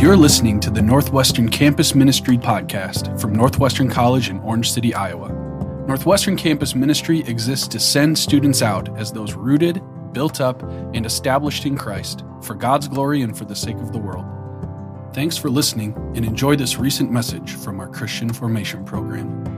You're listening to the Northwestern Campus Ministry podcast from Northwestern College in Orange City, Iowa. Northwestern Campus Ministry exists to send students out as those rooted, built up, and established in Christ for God's glory and for the sake of the world. Thanks for listening and enjoy this recent message from our Christian Formation Program.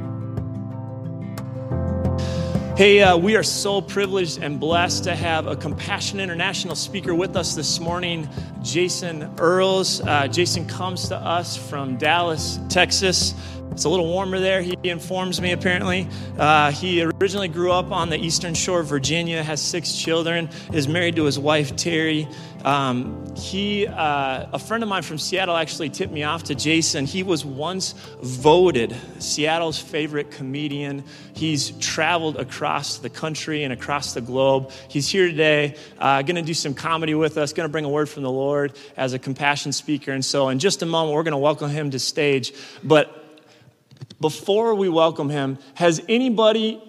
Hey, uh, we are so privileged and blessed to have a Compassion International speaker with us this morning, Jason Earles. Uh, Jason comes to us from Dallas, Texas. It's a little warmer there, he informs me apparently. Uh, he originally grew up on the eastern shore of Virginia, has six children, is married to his wife, Terry. Um, he, uh, a friend of mine from Seattle actually tipped me off to Jason. He was once voted Seattle's favorite comedian. He's traveled across the country and across the globe. He's here today, uh, going to do some comedy with us, going to bring a word from the Lord as a compassion speaker. And so, in just a moment, we're going to welcome him to stage. But before we welcome him, has anybody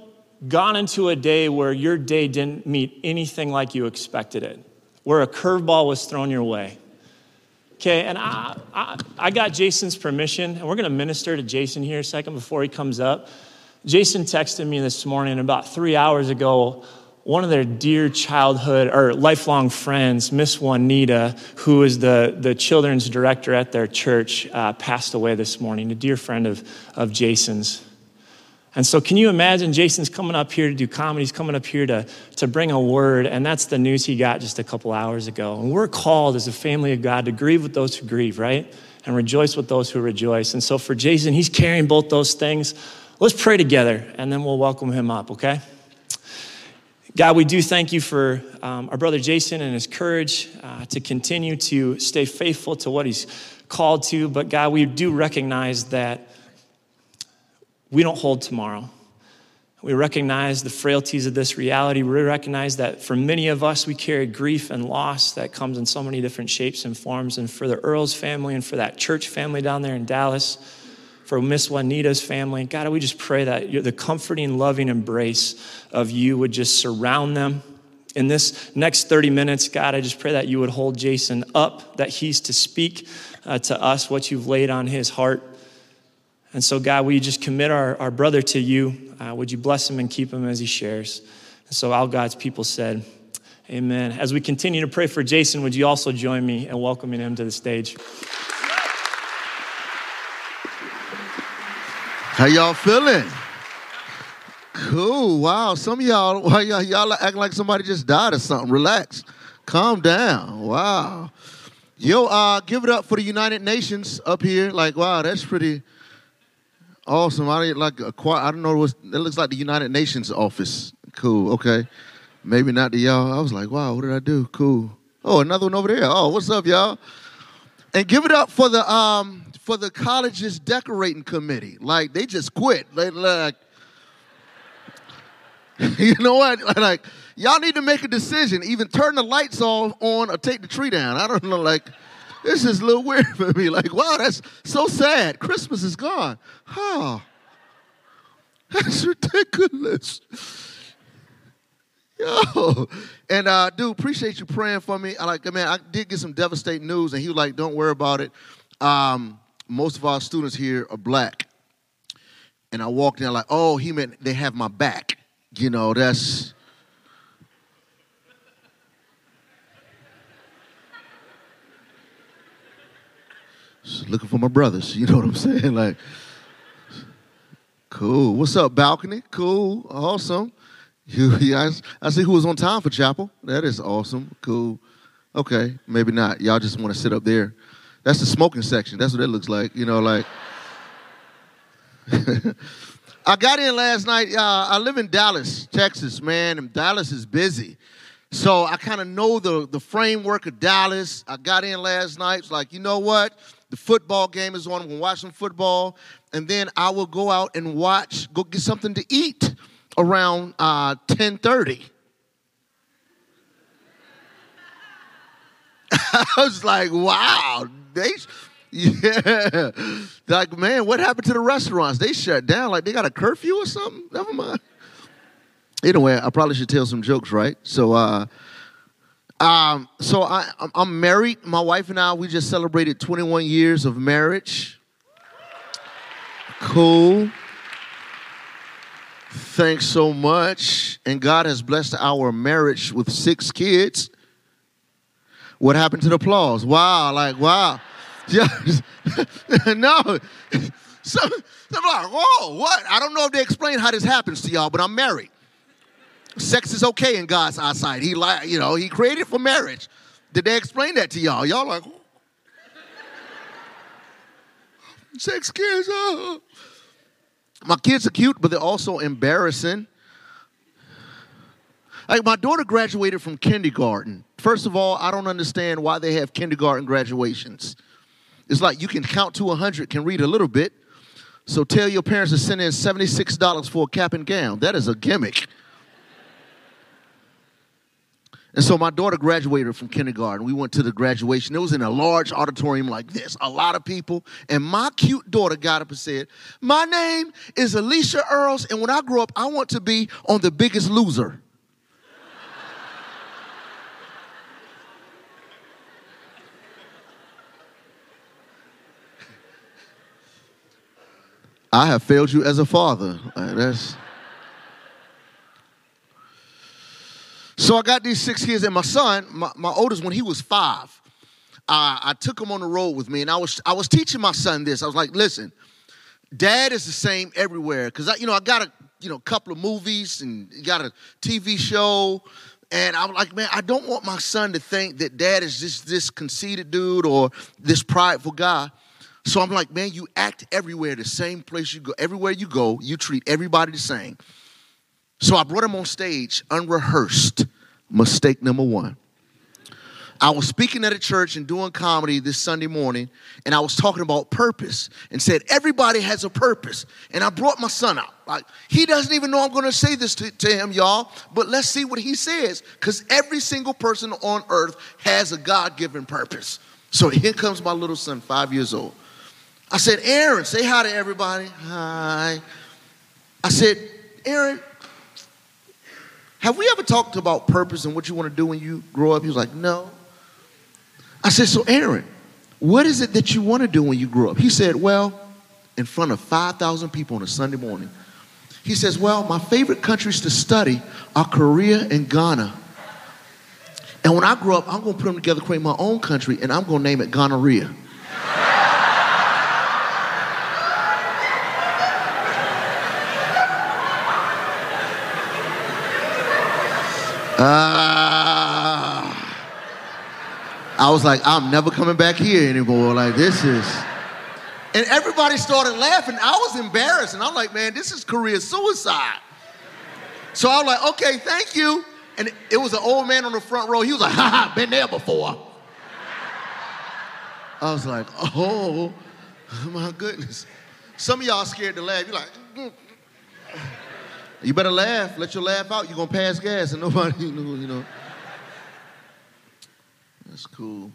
gone into a day where your day didn't meet anything like you expected it? Where a curveball was thrown your way? Okay, and I, I, I got Jason's permission, and we're to minister to Jason here a second before he comes up. Jason texted me this morning about three hours ago one of their dear childhood or lifelong friends, Miss Juanita, who is the, the children's director at their church, uh, passed away this morning, a dear friend of, of Jason's. And so, can you imagine Jason's coming up here to do comedy? He's coming up here to, to bring a word, and that's the news he got just a couple hours ago. And we're called as a family of God to grieve with those who grieve, right? And rejoice with those who rejoice. And so, for Jason, he's carrying both those things. Let's pray together, and then we'll welcome him up, okay? God, we do thank you for um, our brother Jason and his courage uh, to continue to stay faithful to what he's called to. But God, we do recognize that we don't hold tomorrow. We recognize the frailties of this reality. We recognize that for many of us, we carry grief and loss that comes in so many different shapes and forms. And for the Earles family and for that church family down there in Dallas, for Miss Juanita's family. God, we just pray that the comforting, loving embrace of you would just surround them. In this next 30 minutes, God, I just pray that you would hold Jason up, that he's to speak uh, to us what you've laid on his heart. And so, God, we just commit our, our brother to you? Uh, would you bless him and keep him as he shares? And so, all God's people said, Amen. As we continue to pray for Jason, would you also join me in welcoming him to the stage? How y'all feeling? Cool. Wow. Some of y'all, why y'all, y'all acting like somebody just died or something. Relax. Calm down. Wow. Yo, uh, give it up for the United Nations up here. Like, wow, that's pretty awesome. I like a I don't know what it looks like the United Nations office. Cool. Okay. Maybe not to y'all. I was like, wow, what did I do? Cool. Oh, another one over there. Oh, what's up, y'all? And give it up for the um for the college's decorating committee. Like they just quit. They like, you know what? Like y'all need to make a decision. Even turn the lights off on or take the tree down. I don't know. Like this is a little weird for me. Like wow, that's so sad. Christmas is gone. Huh? That's ridiculous. Yo, and uh, dude, appreciate you praying for me. I like, man, I did get some devastating news, and he was like, "Don't worry about it." Um, most of our students here are black. And I walked in like, oh, he meant they have my back. You know, that's. Looking for my brothers, you know what I'm saying? Like, cool. What's up, balcony? Cool, awesome. You, guys, I see who was on time for chapel. That is awesome. Cool. Okay, maybe not. Y'all just want to sit up there. That's the smoking section. That's what it looks like. You know, like. I got in last night. Uh, I live in Dallas, Texas, man, and Dallas is busy. So I kind of know the, the framework of Dallas. I got in last night. It's like, you know what? The football game is on. I'm going to watch some football. And then I will go out and watch, go get something to eat around uh, 1030. I was like, wow, they, yeah. Like, man, what happened to the restaurants? They shut down. Like, they got a curfew or something? Never mind. Anyway, I probably should tell some jokes, right? So, uh, Um, so I, I'm- married. My wife and I, we just celebrated 21 years of marriage. Cool. Thanks so much. And God has blessed our marriage with six kids. What happened to the applause? Wow, like, wow. No. So, I'm like, whoa, what? I don't know if they explain how this happens to y'all, but I'm married. Sex is okay in God's eyesight. He like, you know, he created for marriage. Did they explain that to y'all? Y'all like, "Oh." six kids. Oh. My kids are cute, but they're also embarrassing. Like my daughter graduated from kindergarten. First of all, I don't understand why they have kindergarten graduations. It's like you can count to 100, can read a little bit. So tell your parents to send in $76 for a cap and gown. That is a gimmick. And so my daughter graduated from kindergarten. We went to the graduation. It was in a large auditorium like this, a lot of people. And my cute daughter got up and said, My name is Alicia Earles, and when I grow up, I want to be on The Biggest Loser. I have failed you as a father. Like, that's. So I got these six kids, and my son, my, my oldest, when he was five, uh, I took him on the road with me, and I was I was teaching my son this. I was like, listen, dad is the same everywhere, because I, you know, I got a you know couple of movies and got a TV show, and I'm like, man, I don't want my son to think that dad is just this conceited dude or this prideful guy. So I'm like, man, you act everywhere, the same place you go, everywhere you go, you treat everybody the same. So I brought him on stage unrehearsed. Mistake number one. I was speaking at a church and doing comedy this Sunday morning, and I was talking about purpose and said, Everybody has a purpose. And I brought my son out. Like, he doesn't even know I'm gonna say this to, to him, y'all, but let's see what he says. Because every single person on earth has a God given purpose. So here comes my little son, five years old. I said, Aaron, say hi to everybody. Hi. I said, Aaron, have we ever talked about purpose and what you want to do when you grow up? He was like, No. I said, So, Aaron, what is it that you want to do when you grow up? He said, Well, in front of 5,000 people on a Sunday morning. He says, Well, my favorite countries to study are Korea and Ghana. And when I grow up, I'm going to put them together, create my own country, and I'm going to name it gonorrhea. Ah. I was like, I'm never coming back here anymore. Like, this is. And everybody started laughing. I was embarrassed. And I'm like, man, this is career suicide. So I was like, okay, thank you. And it was an old man on the front row. He was like, ha ha, been there before. I was like, oh, my goodness. Some of y'all scared to laugh. You're like, mm. You better laugh. Let your laugh out. You're going to pass gas and nobody, know, you know. That's cool.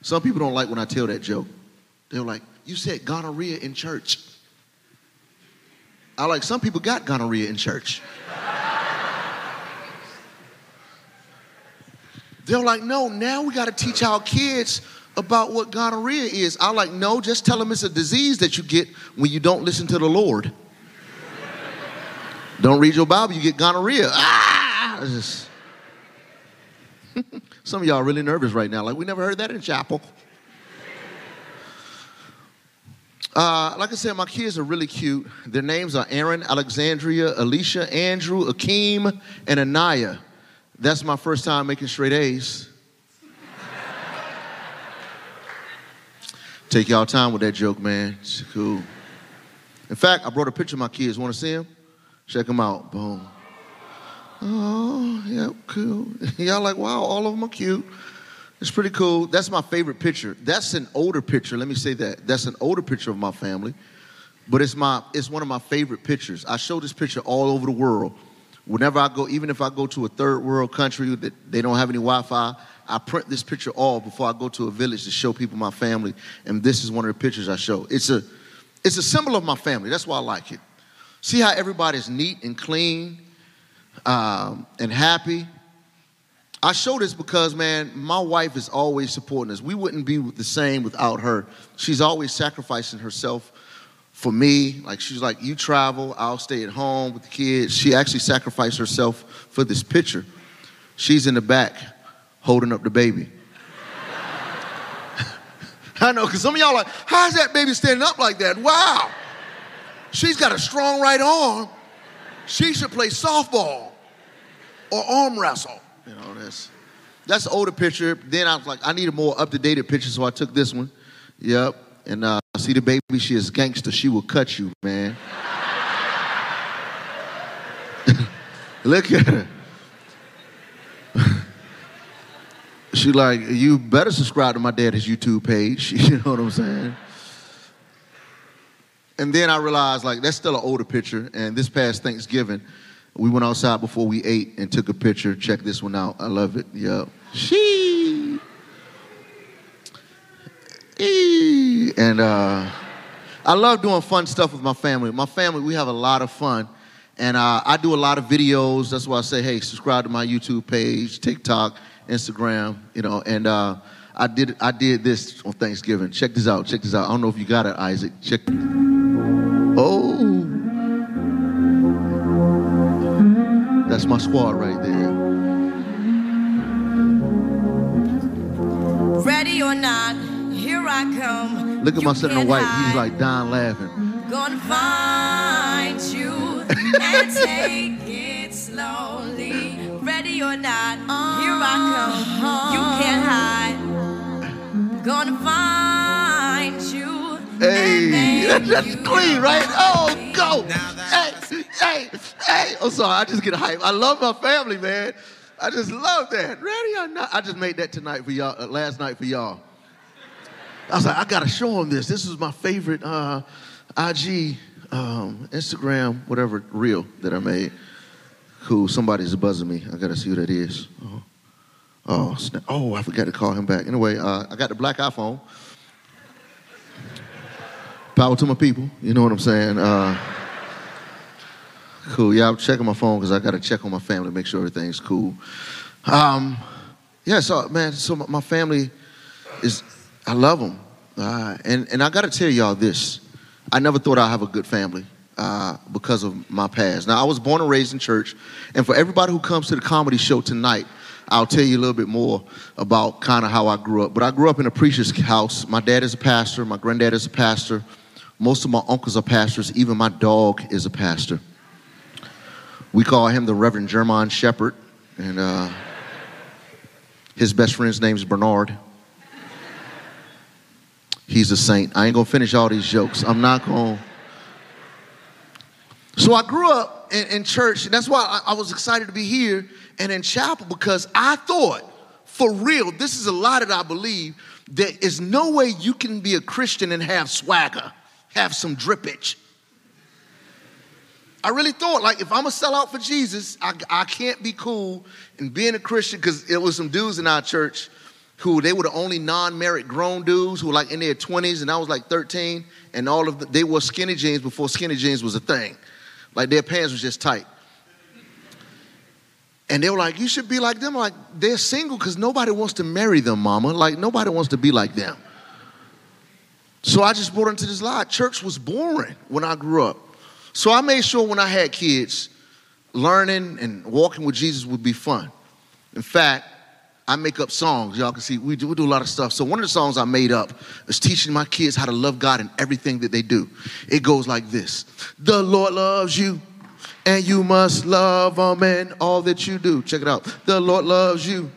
Some people don't like when I tell that joke. They're like, you said gonorrhea in church. I like, some people got gonorrhea in church. They're like, no, now we got to teach our kids about what gonorrhea is. I like, no, just tell them it's a disease that you get when you don't listen to the Lord. Don't read your Bible, you get gonorrhea. Ah! Just- Some of y'all are really nervous right now. Like, we never heard that in chapel. Uh, like I said, my kids are really cute. Their names are Aaron, Alexandria, Alicia, Andrew, Akeem, and Anaya. That's my first time making straight A's. Take y'all time with that joke, man. It's cool. In fact, I brought a picture of my kids. Want to see them? Check them out. Boom. Oh, yeah, cool. Y'all like, wow, all of them are cute. It's pretty cool. That's my favorite picture. That's an older picture. Let me say that. That's an older picture of my family, but it's my it's one of my favorite pictures. I show this picture all over the world. Whenever I go, even if I go to a third world country that they don't have any Wi-Fi, I print this picture off before I go to a village to show people my family. And this is one of the pictures I show. It's a it's a symbol of my family. That's why I like it. See how everybody's neat and clean um, and happy. I show this because, man, my wife is always supporting us. We wouldn't be the same without her. She's always sacrificing herself for me. Like, she's like, you travel, I'll stay at home with the kids. She actually sacrificed herself for this picture. She's in the back holding up the baby. I know, because some of y'all are like, how's that baby standing up like that? Wow. She's got a strong right arm. She should play softball or arm wrestle. You know, that's that's the older picture. Then I was like, I need a more up-to-date picture, so I took this one. Yep. And uh, see the baby, she is gangster. She will cut you, man. Look at her. she like, you better subscribe to my daddy's YouTube page. You know what I'm saying? And then I realized like that's still an older picture. And this past Thanksgiving, we went outside before we ate and took a picture. Check this one out. I love it. Yeah. She. And uh, I love doing fun stuff with my family. My family, we have a lot of fun. And uh, I do a lot of videos. That's why I say, hey, subscribe to my YouTube page, TikTok, Instagram, you know. And uh, I did I did this on Thanksgiving. Check this out. Check this out. I don't know if you got it, Isaac. Check. Oh. That's my squad right there. Ready or not, here I come. Look at You my son in white. He's like dying laughing. Gonna find you and take it slowly. Ready or not, here I come. You can't hide. Gonna find you. Hey, and that's, make that's you clean, right? Oh, go. Hey, hey, hey. I'm sorry. I just get hype. I love my family, man. I just love that. Ready or not? I just made that tonight for y'all, uh, last night for y'all. I was like, I gotta show them this. This is my favorite uh, IG, um, Instagram, whatever reel that I made. Cool. Somebody's buzzing me. I gotta see who that is. Oh, oh, snap. oh I forgot to call him back. Anyway, uh, I got the black iPhone. Power to my people. You know what I'm saying? Uh, cool. Yeah, I'm checking my phone because I got to check on my family, to make sure everything's cool. Um, yeah, so man, so my- my family is, I love them. Uh, and, and I got to tell y'all this. I never thought I'd have a good family uh, because of my past. Now, I was born and raised in church. And for everybody who comes to the comedy show tonight, I'll tell you a little bit more about kind of how I grew up. But I grew up in a preacher's house. My dad is a pastor, my granddad is a pastor. Most of my uncles are pastors. Even my dog is a pastor. We call him the Reverend German Shepherd. And uh, his best friend's name is Bernard. He's a saint. I ain't gonna finish all these jokes. I'm not gonna. So I grew up in, in church, and that's why I, I was excited to be here and in chapel because I thought, for real, this is a lot that I believe. There is no way you can be a Christian and have swagger, have some drippage. I really thought, like, if I'm gonna sell out for Jesus, I, I can't be cool and being a Christian because it was some dudes in our church who they were the only non-married grown dudes who were like in their 20s and I was like 13 and all of the, they wore skinny jeans before skinny jeans was a thing. Like their pants was just tight. And they were like, you should be like them. Like they're single because nobody wants to marry them, mama. Like nobody wants to be like them. So I just brought into this lie. Church was boring when I grew up. So I made sure when I had kids, learning and walking with Jesus would be fun. In fact, I make up songs. Y'all can see we do, we do a lot of stuff. So one of the songs I made up is teaching my kids how to love God in everything that they do. It goes like this: The Lord loves you, and you must love Him in all that you do. Check it out. The Lord loves you.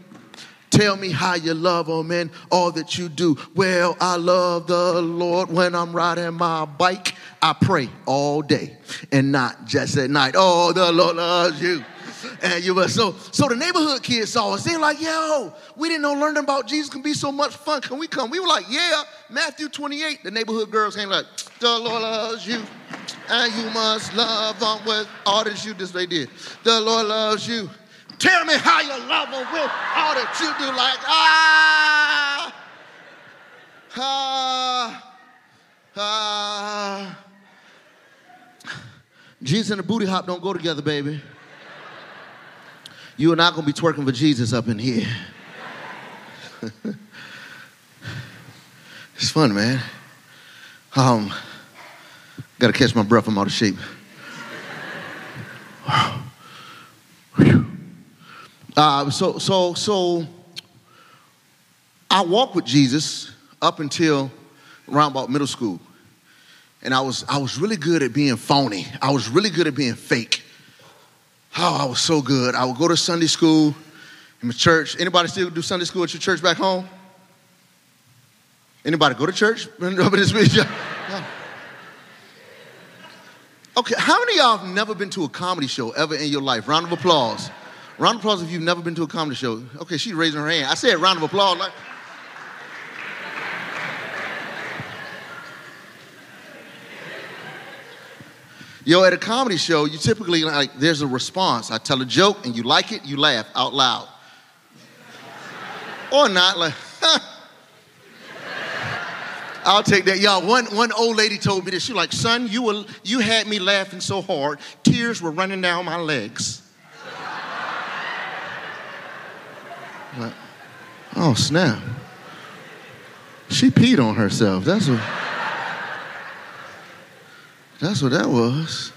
Tell me how you love Him in all that you do. Well, I love the Lord when I'm riding my bike. I pray all day and not just at night. Oh, the Lord loves you. And you were so so the neighborhood kids saw us. They were like, yo, we didn't know learning about Jesus can be so much fun. Can we come? We were like, yeah, Matthew 28. The neighborhood girls came like, the Lord loves you. And you must love him with all that you just they did. The Lord loves you. Tell me how you love him with all that you do, like, ah, ah, ah. Jesus and the booty hop don't go together, baby. You are not going to be twerking for Jesus up in here. it's fun, man. Um, got to catch my breath. I'm out of shape. Uh, so, so, so, I walked with Jesus up until around about middle school, and I was I was really good at being phony. I was really good at being fake. Oh, I was so good. I would go to Sunday school in my church. Anybody still do Sunday school at your church back home? Anybody go to church? Okay, how many of y'all have never been to a comedy show ever in your life? Round of applause. Round of applause if you've never been to a comedy show. Okay, she's raising her hand. I said round of applause. Like, Yo, at a comedy show, you typically like there's a response. I tell a joke and you like it, you laugh out loud. or not, like, I'll take that. Y'all, one, one old lady told me this. She like, son, you, were, you had me laughing so hard, tears were running down my legs. Like, oh, snap. She peed on herself. That's what, that's what that was.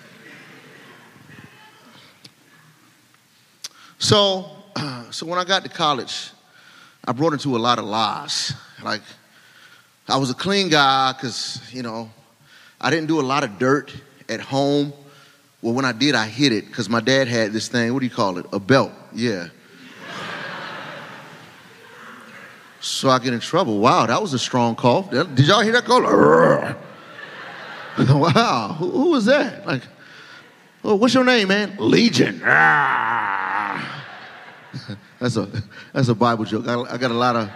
So, so when I got to college, I brought into a lot of lies. Like, I was a clean guy because, you know, I didn't do a lot of dirt at home. Well, when I did, I hid it because my dad had this thing, what do you call it? A belt, yeah. So I get in trouble. Wow, that was a strong cough. Did y'all hear that call? wow, who, who, was that? Like, oh, what's your name, man? Legion. Ah. that's a that's a Bible joke. I, I got a lot of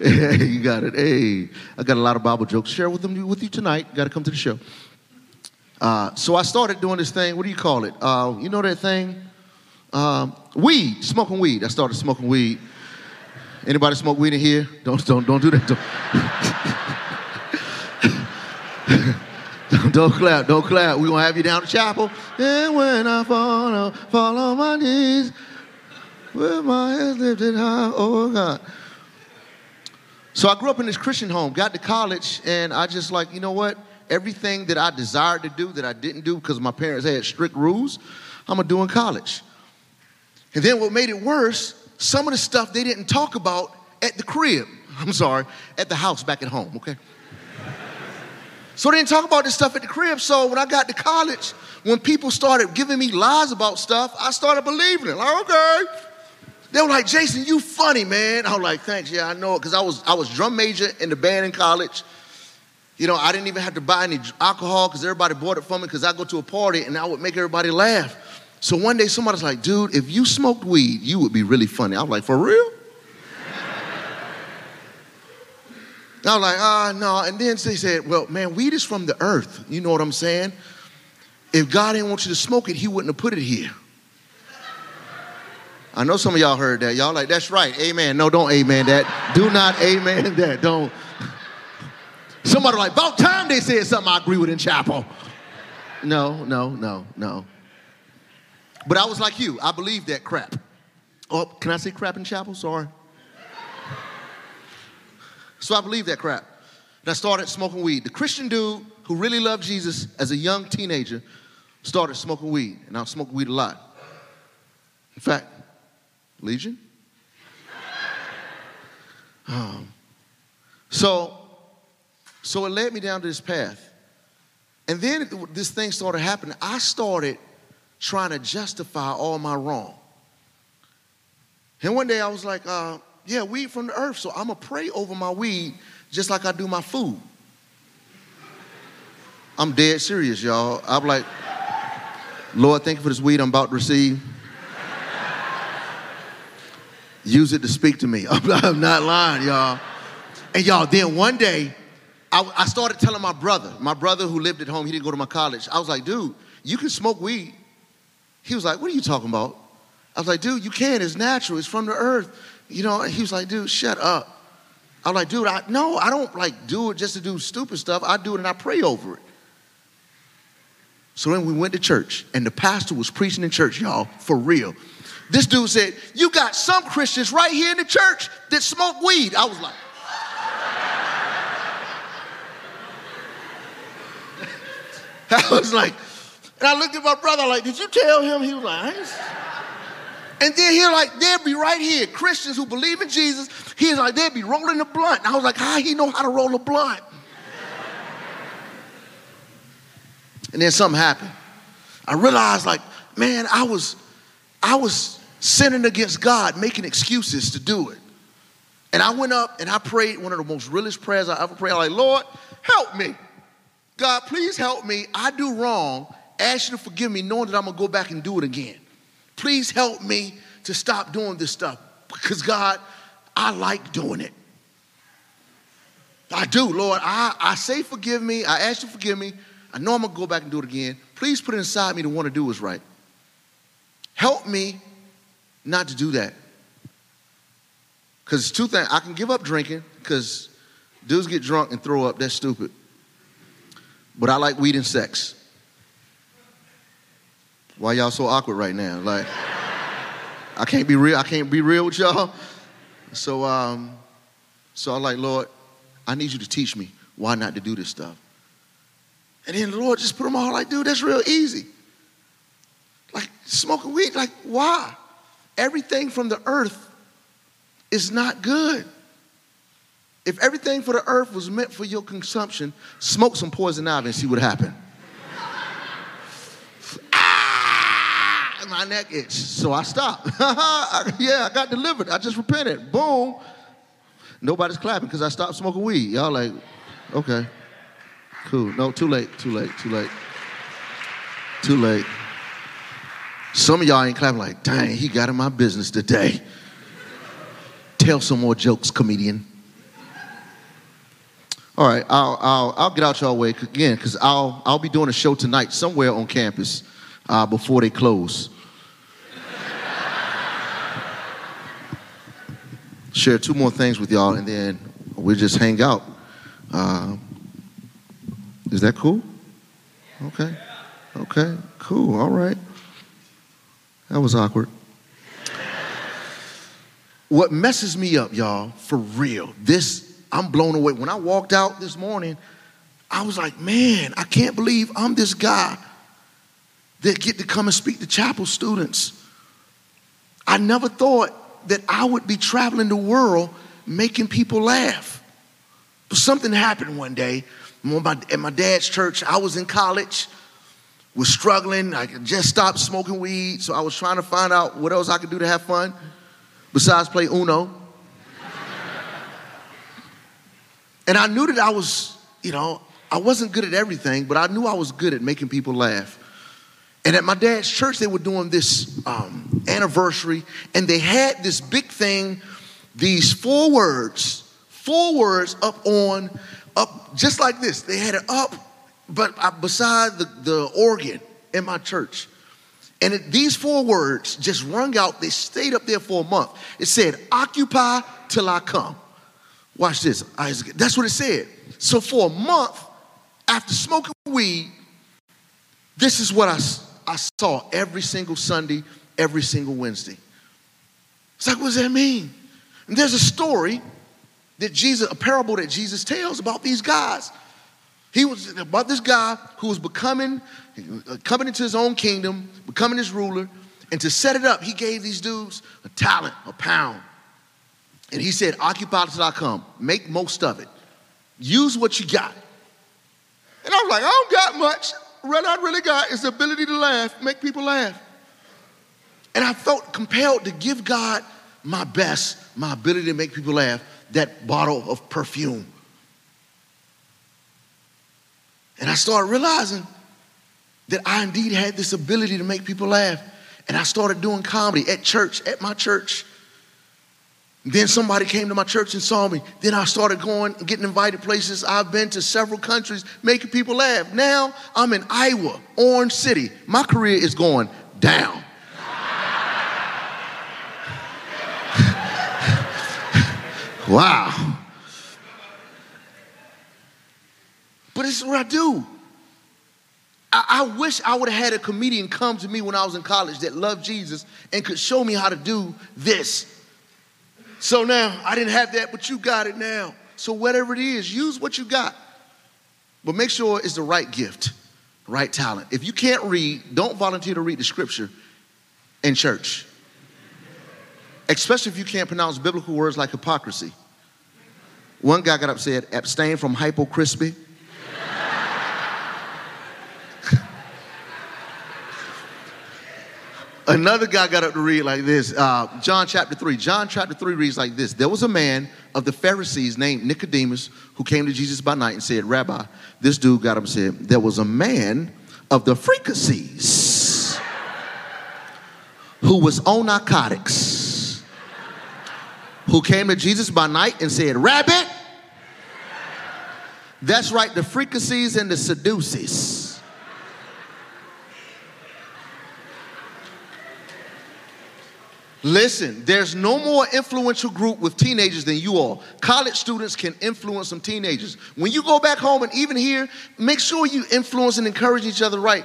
you got it. Hey, I got a lot of Bible jokes. Share with them with you tonight. Got to come to the show. Uh, so I started doing this thing. What do you call it? Uh, you know that thing? Um, weed, smoking weed. I started smoking weed. Anybody smoke weed in here? Don't don't don't do that. Don't, don't clap. Don't clap. We're gonna have you down to chapel. And when I fall, I'll fall on my knees with my hands lifted high. Oh God. So I grew up in this Christian home, got to college, and I just like, you know what? Everything that I desired to do that I didn't do because my parents had strict rules, I'm gonna do in college. And then what made it worse, some of the stuff they didn't talk about at the crib. I'm sorry, at the house back at home, okay? So they didn't talk about this stuff at the crib. So when I got to college, when people started giving me lies about stuff, I started believing it. Like, okay, they were like, Jason, you funny, man. I was like, thanks, yeah, I know it. Because I was, I was drum major in the band in college. You know, I didn't even have to buy any alcohol because everybody bought it for me because I go to a party and I would make everybody laugh. So one day somebody's like, dude, if you smoked weed, you would be really funny. I'm like, for real? I was like, ah, no. And then they said, well, man, weed is from the earth. You know what I'm saying? If God didn't want you to smoke it, he wouldn't have put it here. I know some of y'all heard that. Y'all like, that's right. Amen. No, don't amen that. Do not amen that. Don't. Somebody like, about time they said something I agree with in chapel. No, no, no, no. But I was like you. I believe that crap. Oh, can I say crap in chapel? Sorry. So I believe that crap. And I started smoking weed. The Christian dude who really loved Jesus as a young teenager started smoking weed. And I smoking weed a lot. In fact, Legion? Um, so, so it led me down to this path. And then this thing started happening. I started trying to justify all my wrong. And one day I was like, uh, yeah, weed from the earth, so I'm going to pray over my weed just like I do my food. I'm dead serious, y'all. I'm like, Lord, thank you for this weed I'm about to receive. Use it to speak to me. I'm not lying, y'all. And y'all, then one day, I, I, started telling my brother, my brother who lived at home, he didn't go to my college. I was like, dude, you can smoke weed. He was like, what are you talking about? I was like, dude, you can. It's natural. It's from the earth. You know, he was like, dude, shut up. I was like, dude, I, no, I don't like do it just to do stupid stuff. I do it and I pray over it. So then we went to church, and the pastor was preaching in church, y'all, for real. This dude said, You got some Christians right here in the church that smoke weed. I was like, I was like, and I looked at my brother like, Did you tell him? He was like. And then he like, they'd be right here, Christians who believe in Jesus. He's like, they'd be rolling a blunt. And I was like, how he know how to roll a blunt? and then something happened. I realized like, man, I was, I was sinning against God, making excuses to do it. And I went up and I prayed one of the most realest prayers I ever prayed. I'm like, Lord, help me. God, please help me. I do wrong. Ask you to forgive me, knowing that I'm gonna go back and do it again. Please help me to stop doing this stuff because God, I like doing it. I do, Lord. I, I say forgive me. I ask you to forgive me. I know I'm gonna go back and do it again. Please put it inside me to want to do what's right. Help me not to do that. Because two things, I can give up drinking, because dudes get drunk and throw up, that's stupid. But I like weed and sex. Why y'all so awkward right now? Like, I can't be real. I can't be real with y'all. So, um, so I'm like, Lord, I need you to teach me why not to do this stuff. And then the Lord just put them all like, dude, that's real easy. Like smoking weed, like why? Everything from the earth is not good. If everything for the earth was meant for your consumption, smoke some poison ivy and see what happened. My neck itch. So I stopped. yeah, I got delivered. I just repented. Boom. Nobody's clapping because I stopped smoking weed. Y'all like, okay, cool. No, too late, too late, too late. Too late. Some of y'all ain't clapping like, dang, he got in my business today. Tell some more jokes, comedian. All right, I'll, I'll, I'll get out y'all way again because I'll, I'll be doing a show tonight somewhere on campus uh, before they close. Share two more things with y'all and then we'll just hang out. Uh, is that cool? Okay. Okay, cool. All right. That was awkward. What messes me up, y'all, for real, this, I'm blown away. When I walked out this morning, I was like, man, I can't believe I'm this guy that get to come and speak to chapel students. I never thought that I would be traveling the world making people laugh. But something happened one day at my dad's church. I was in college was struggling. I just stopped smoking weed, so I was trying to find out what else I could do to have fun besides play Uno. and I knew that I was, you know, I wasn't good at everything, but I knew I was good at making people laugh. And at my dad's church, they were doing this um, anniversary, and they had this big thing, these four words, four words up on, up just like this. They had it up but uh, beside the, the organ in my church. And it, these four words just rung out. They stayed up there for a month. It said, Occupy till I come. Watch this. That's what it said. So for a month, after smoking weed, this is what I, I saw every single Sunday, every single Wednesday. It's like, what does that mean? And there's a story that Jesus, a parable that Jesus tells about these guys he was about this guy who was becoming, coming into his own kingdom, becoming his ruler. And to set it up, he gave these dudes a talent, a pound. And he said, occupy till I come. Make most of it. Use what you got. And I was like, I don't got much. What I really got is the ability to laugh, make people laugh. And I felt compelled to give God my best, my ability to make people laugh, that bottle of perfume. And I started realizing that I indeed had this ability to make people laugh. And I started doing comedy at church, at my church. Then somebody came to my church and saw me. Then I started going and getting invited places. I've been to several countries making people laugh. Now I'm in Iowa, Orange City. My career is going down. wow. But this is what I do. I, I wish I would have had a comedian come to me when I was in college that loved Jesus and could show me how to do this. So now I didn't have that, but you got it now. So whatever it is, use what you got. But make sure it's the right gift, right talent. If you can't read, don't volunteer to read the scripture in church. Especially if you can't pronounce biblical words like hypocrisy. One guy got up said, abstain from hypocrisy. Another guy got up to read like this. Uh, John chapter 3. John chapter 3 reads like this There was a man of the Pharisees named Nicodemus who came to Jesus by night and said, Rabbi, this dude got up and said, There was a man of the Pharisees who was on narcotics who came to Jesus by night and said, Rabbit, that's right, the Pharisees and the Sadducees Listen, there's no more influential group with teenagers than you all. College students can influence some teenagers. When you go back home and even here, make sure you influence and encourage each other right.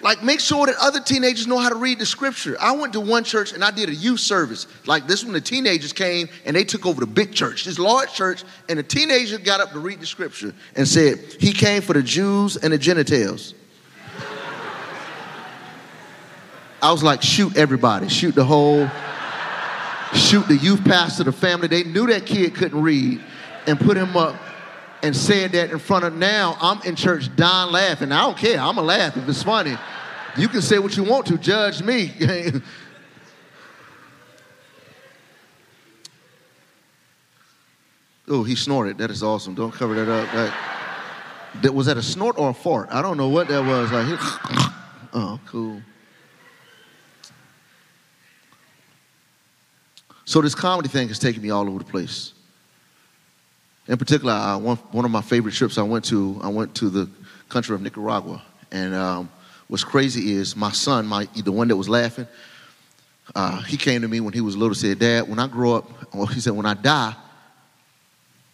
Like, make sure that other teenagers know how to read the scripture. I went to one church and I did a youth service. Like this, when the teenagers came and they took over the big church, this large church, and the teenager got up to read the scripture and said, He came for the Jews and the Gentiles. I was like, shoot everybody, shoot the whole, shoot the youth pastor, the family. They knew that kid couldn't read and put him up and said that in front of now. I'm in church dying laughing. I don't care. I'm gonna laugh if it's funny. You can say what you want to, judge me. oh, he snorted. That is awesome. Don't cover that up. That, that was that a snort or a fart? I don't know what that was. Like, oh, cool. So this comedy thing has taken me all over the place. In particular, I, one, one of my favorite trips I went to, I went to the country of Nicaragua. And um, what's crazy is my son, my, the one that was laughing, uh, he came to me when he was little, said, Dad, when I grow up, well, he said, when I die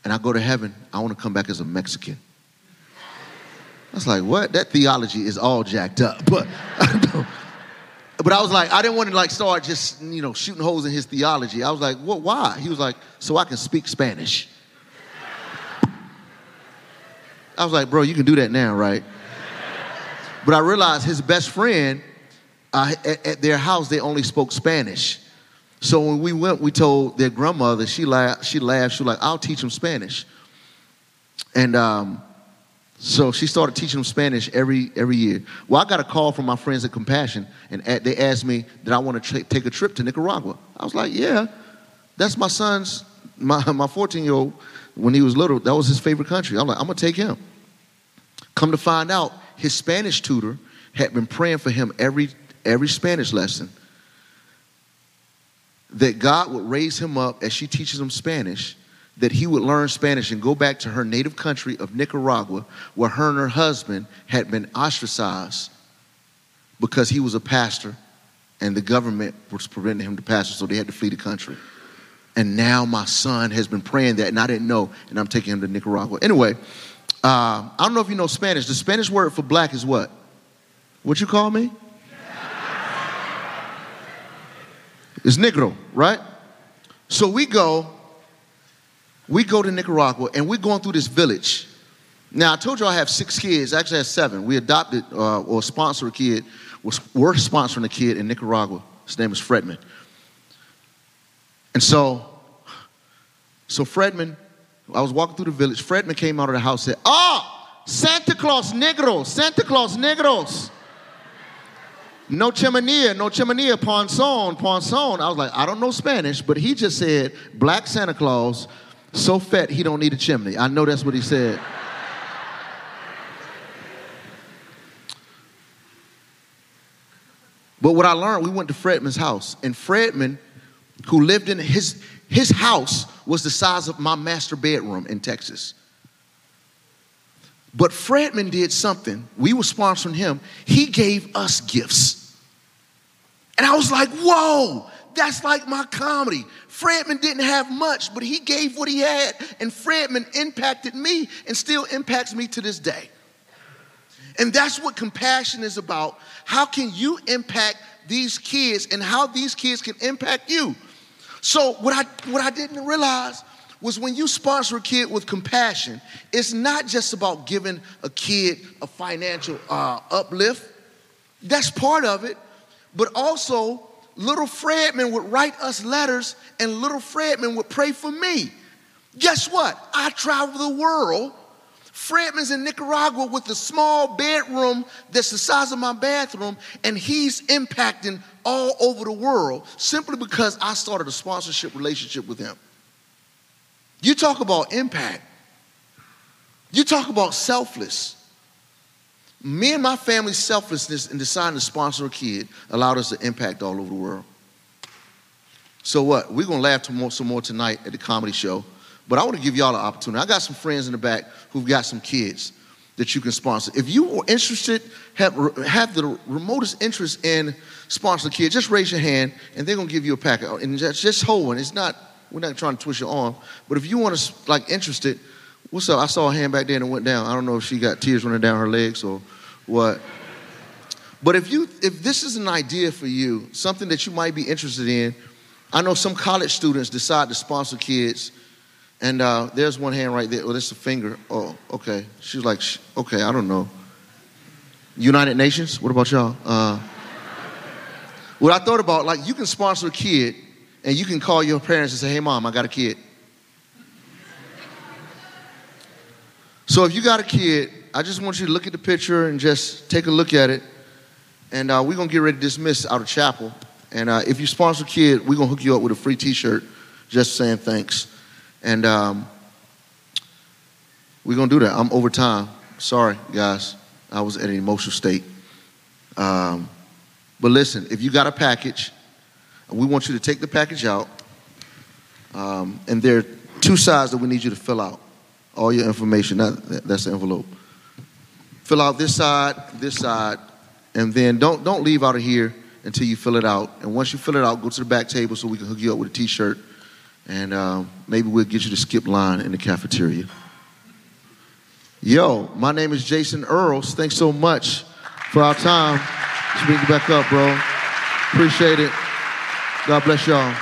and I go to heaven, I want to come back as a Mexican. I was like, what? That theology is all jacked up. But but I was like, I didn't want to like start just, you know, shooting holes in his theology. I was like, what, why? He was like, so I can speak Spanish. I was like, bro, you can do that now, right? But I realized his best friend, uh, at, at, their house, they only spoke Spanish. So when we went, we told their grandmother, she laughed, she laughed, she was like, I'll teach him Spanish. And um, so she started teaching them Spanish every every year. Well, I got a call from my friends at Compassion, and they asked me that I want to take a trip to Nicaragua. I was like, yeah, that's my son's, my my 14 year old. When he was little, that was his favorite country. I'm like, I'm gonna take him. Come to find out, his Spanish tutor had been praying for him every every Spanish lesson. That God would raise him up as she teaches him Spanish that he would learn Spanish and go back to her native country of Nicaragua, where her and her husband had been ostracized because he was a pastor and the government was preventing him to pastor, so they had to flee the country. And now my son has been praying that, and I didn't know, and I'm taking him to Nicaragua. Anyway, uh, I don't know if you know Spanish. The Spanish word for black is what? What you call me? It's negro, right? So we go we go to Nicaragua and we're going through this village. Now, I told you I have six kids. Actually, I have seven. We adopted uh, or sponsored a kid. We're sponsoring a kid in Nicaragua. His name is Fredman. And so, so Fredman, I was walking through the village. Fredman came out of the house and said, Oh, Santa Claus negros, Santa Claus negros. No chimenea, no chimenea, ponson, ponson. I was like, I don't know Spanish, but he just said black Santa Claus so fat he don't need a chimney. I know that's what he said. But what I learned, we went to Fredman's house, and Fredman, who lived in his his house, was the size of my master bedroom in Texas. But Fredman did something. We were sponsoring him. He gave us gifts. And I was like, whoa, that's like my comedy. Fredman didn't have much, but he gave what he had, and Fredman impacted me and still impacts me to this day. And that's what compassion is about. How can you impact these kids and how these kids can impact you? So what I what I didn't realize was when you sponsor a kid with compassion, it's not just about giving a kid a financial uh, uplift. That's part of it, but also little Fredman would write us letters, and little Fredman would pray for me. Guess what? I travel the world. Fredman's in Nicaragua with a small bedroom that's the size of my bathroom, and he's impacting all over the world simply because I started a sponsorship relationship with him. You talk about impact. You talk about selfless. Me and my family's selflessness in deciding to sponsor a kid allowed us to impact all over the world. So what? We're gonna laugh some more, some more tonight at the comedy show. But I want to give y'all an opportunity. I got some friends in the back who've got some kids that you can sponsor. If you are interested, have, have the remotest interest in sponsoring a kid, just raise your hand and they're gonna give you a packet. And just, just hold one. It's not, we're not trying to twist your arm. But if you want to like interested, what's up? I saw a hand back there and it went down. I don't know if she got tears running down her legs or what. But if you if this is an idea for you, something that you might be interested in, I know some college students decide to sponsor kids and uh, there's one hand right there. Oh, that's a finger. Oh, okay. She's like, okay, I don't know. United Nations? What about y'all? Uh, what I thought about, like, you can sponsor a kid and you can call your parents and say, hey, mom, I got a kid. So if you got a kid, I just want you to look at the picture and just take a look at it. And uh, we're going to get ready to dismiss out of chapel. And uh, if you sponsor a kid, we're going to hook you up with a free t shirt just saying thanks. And um, we're going to do that. I'm over time. Sorry, guys. I was in an emotional state. Um, but listen, if you got a package, we want you to take the package out. Um, and there are two sides that we need you to fill out. All your information, that, that's the envelope. Fill out this side, this side, and then don't, don't leave out of here until you fill it out. And once you fill it out, go to the back table so we can hook you up with a t shirt and uh, maybe we'll get you to skip line in the cafeteria. Yo, my name is Jason Earles. Thanks so much for our time. Let's bring you back up, bro. Appreciate it. God bless y'all.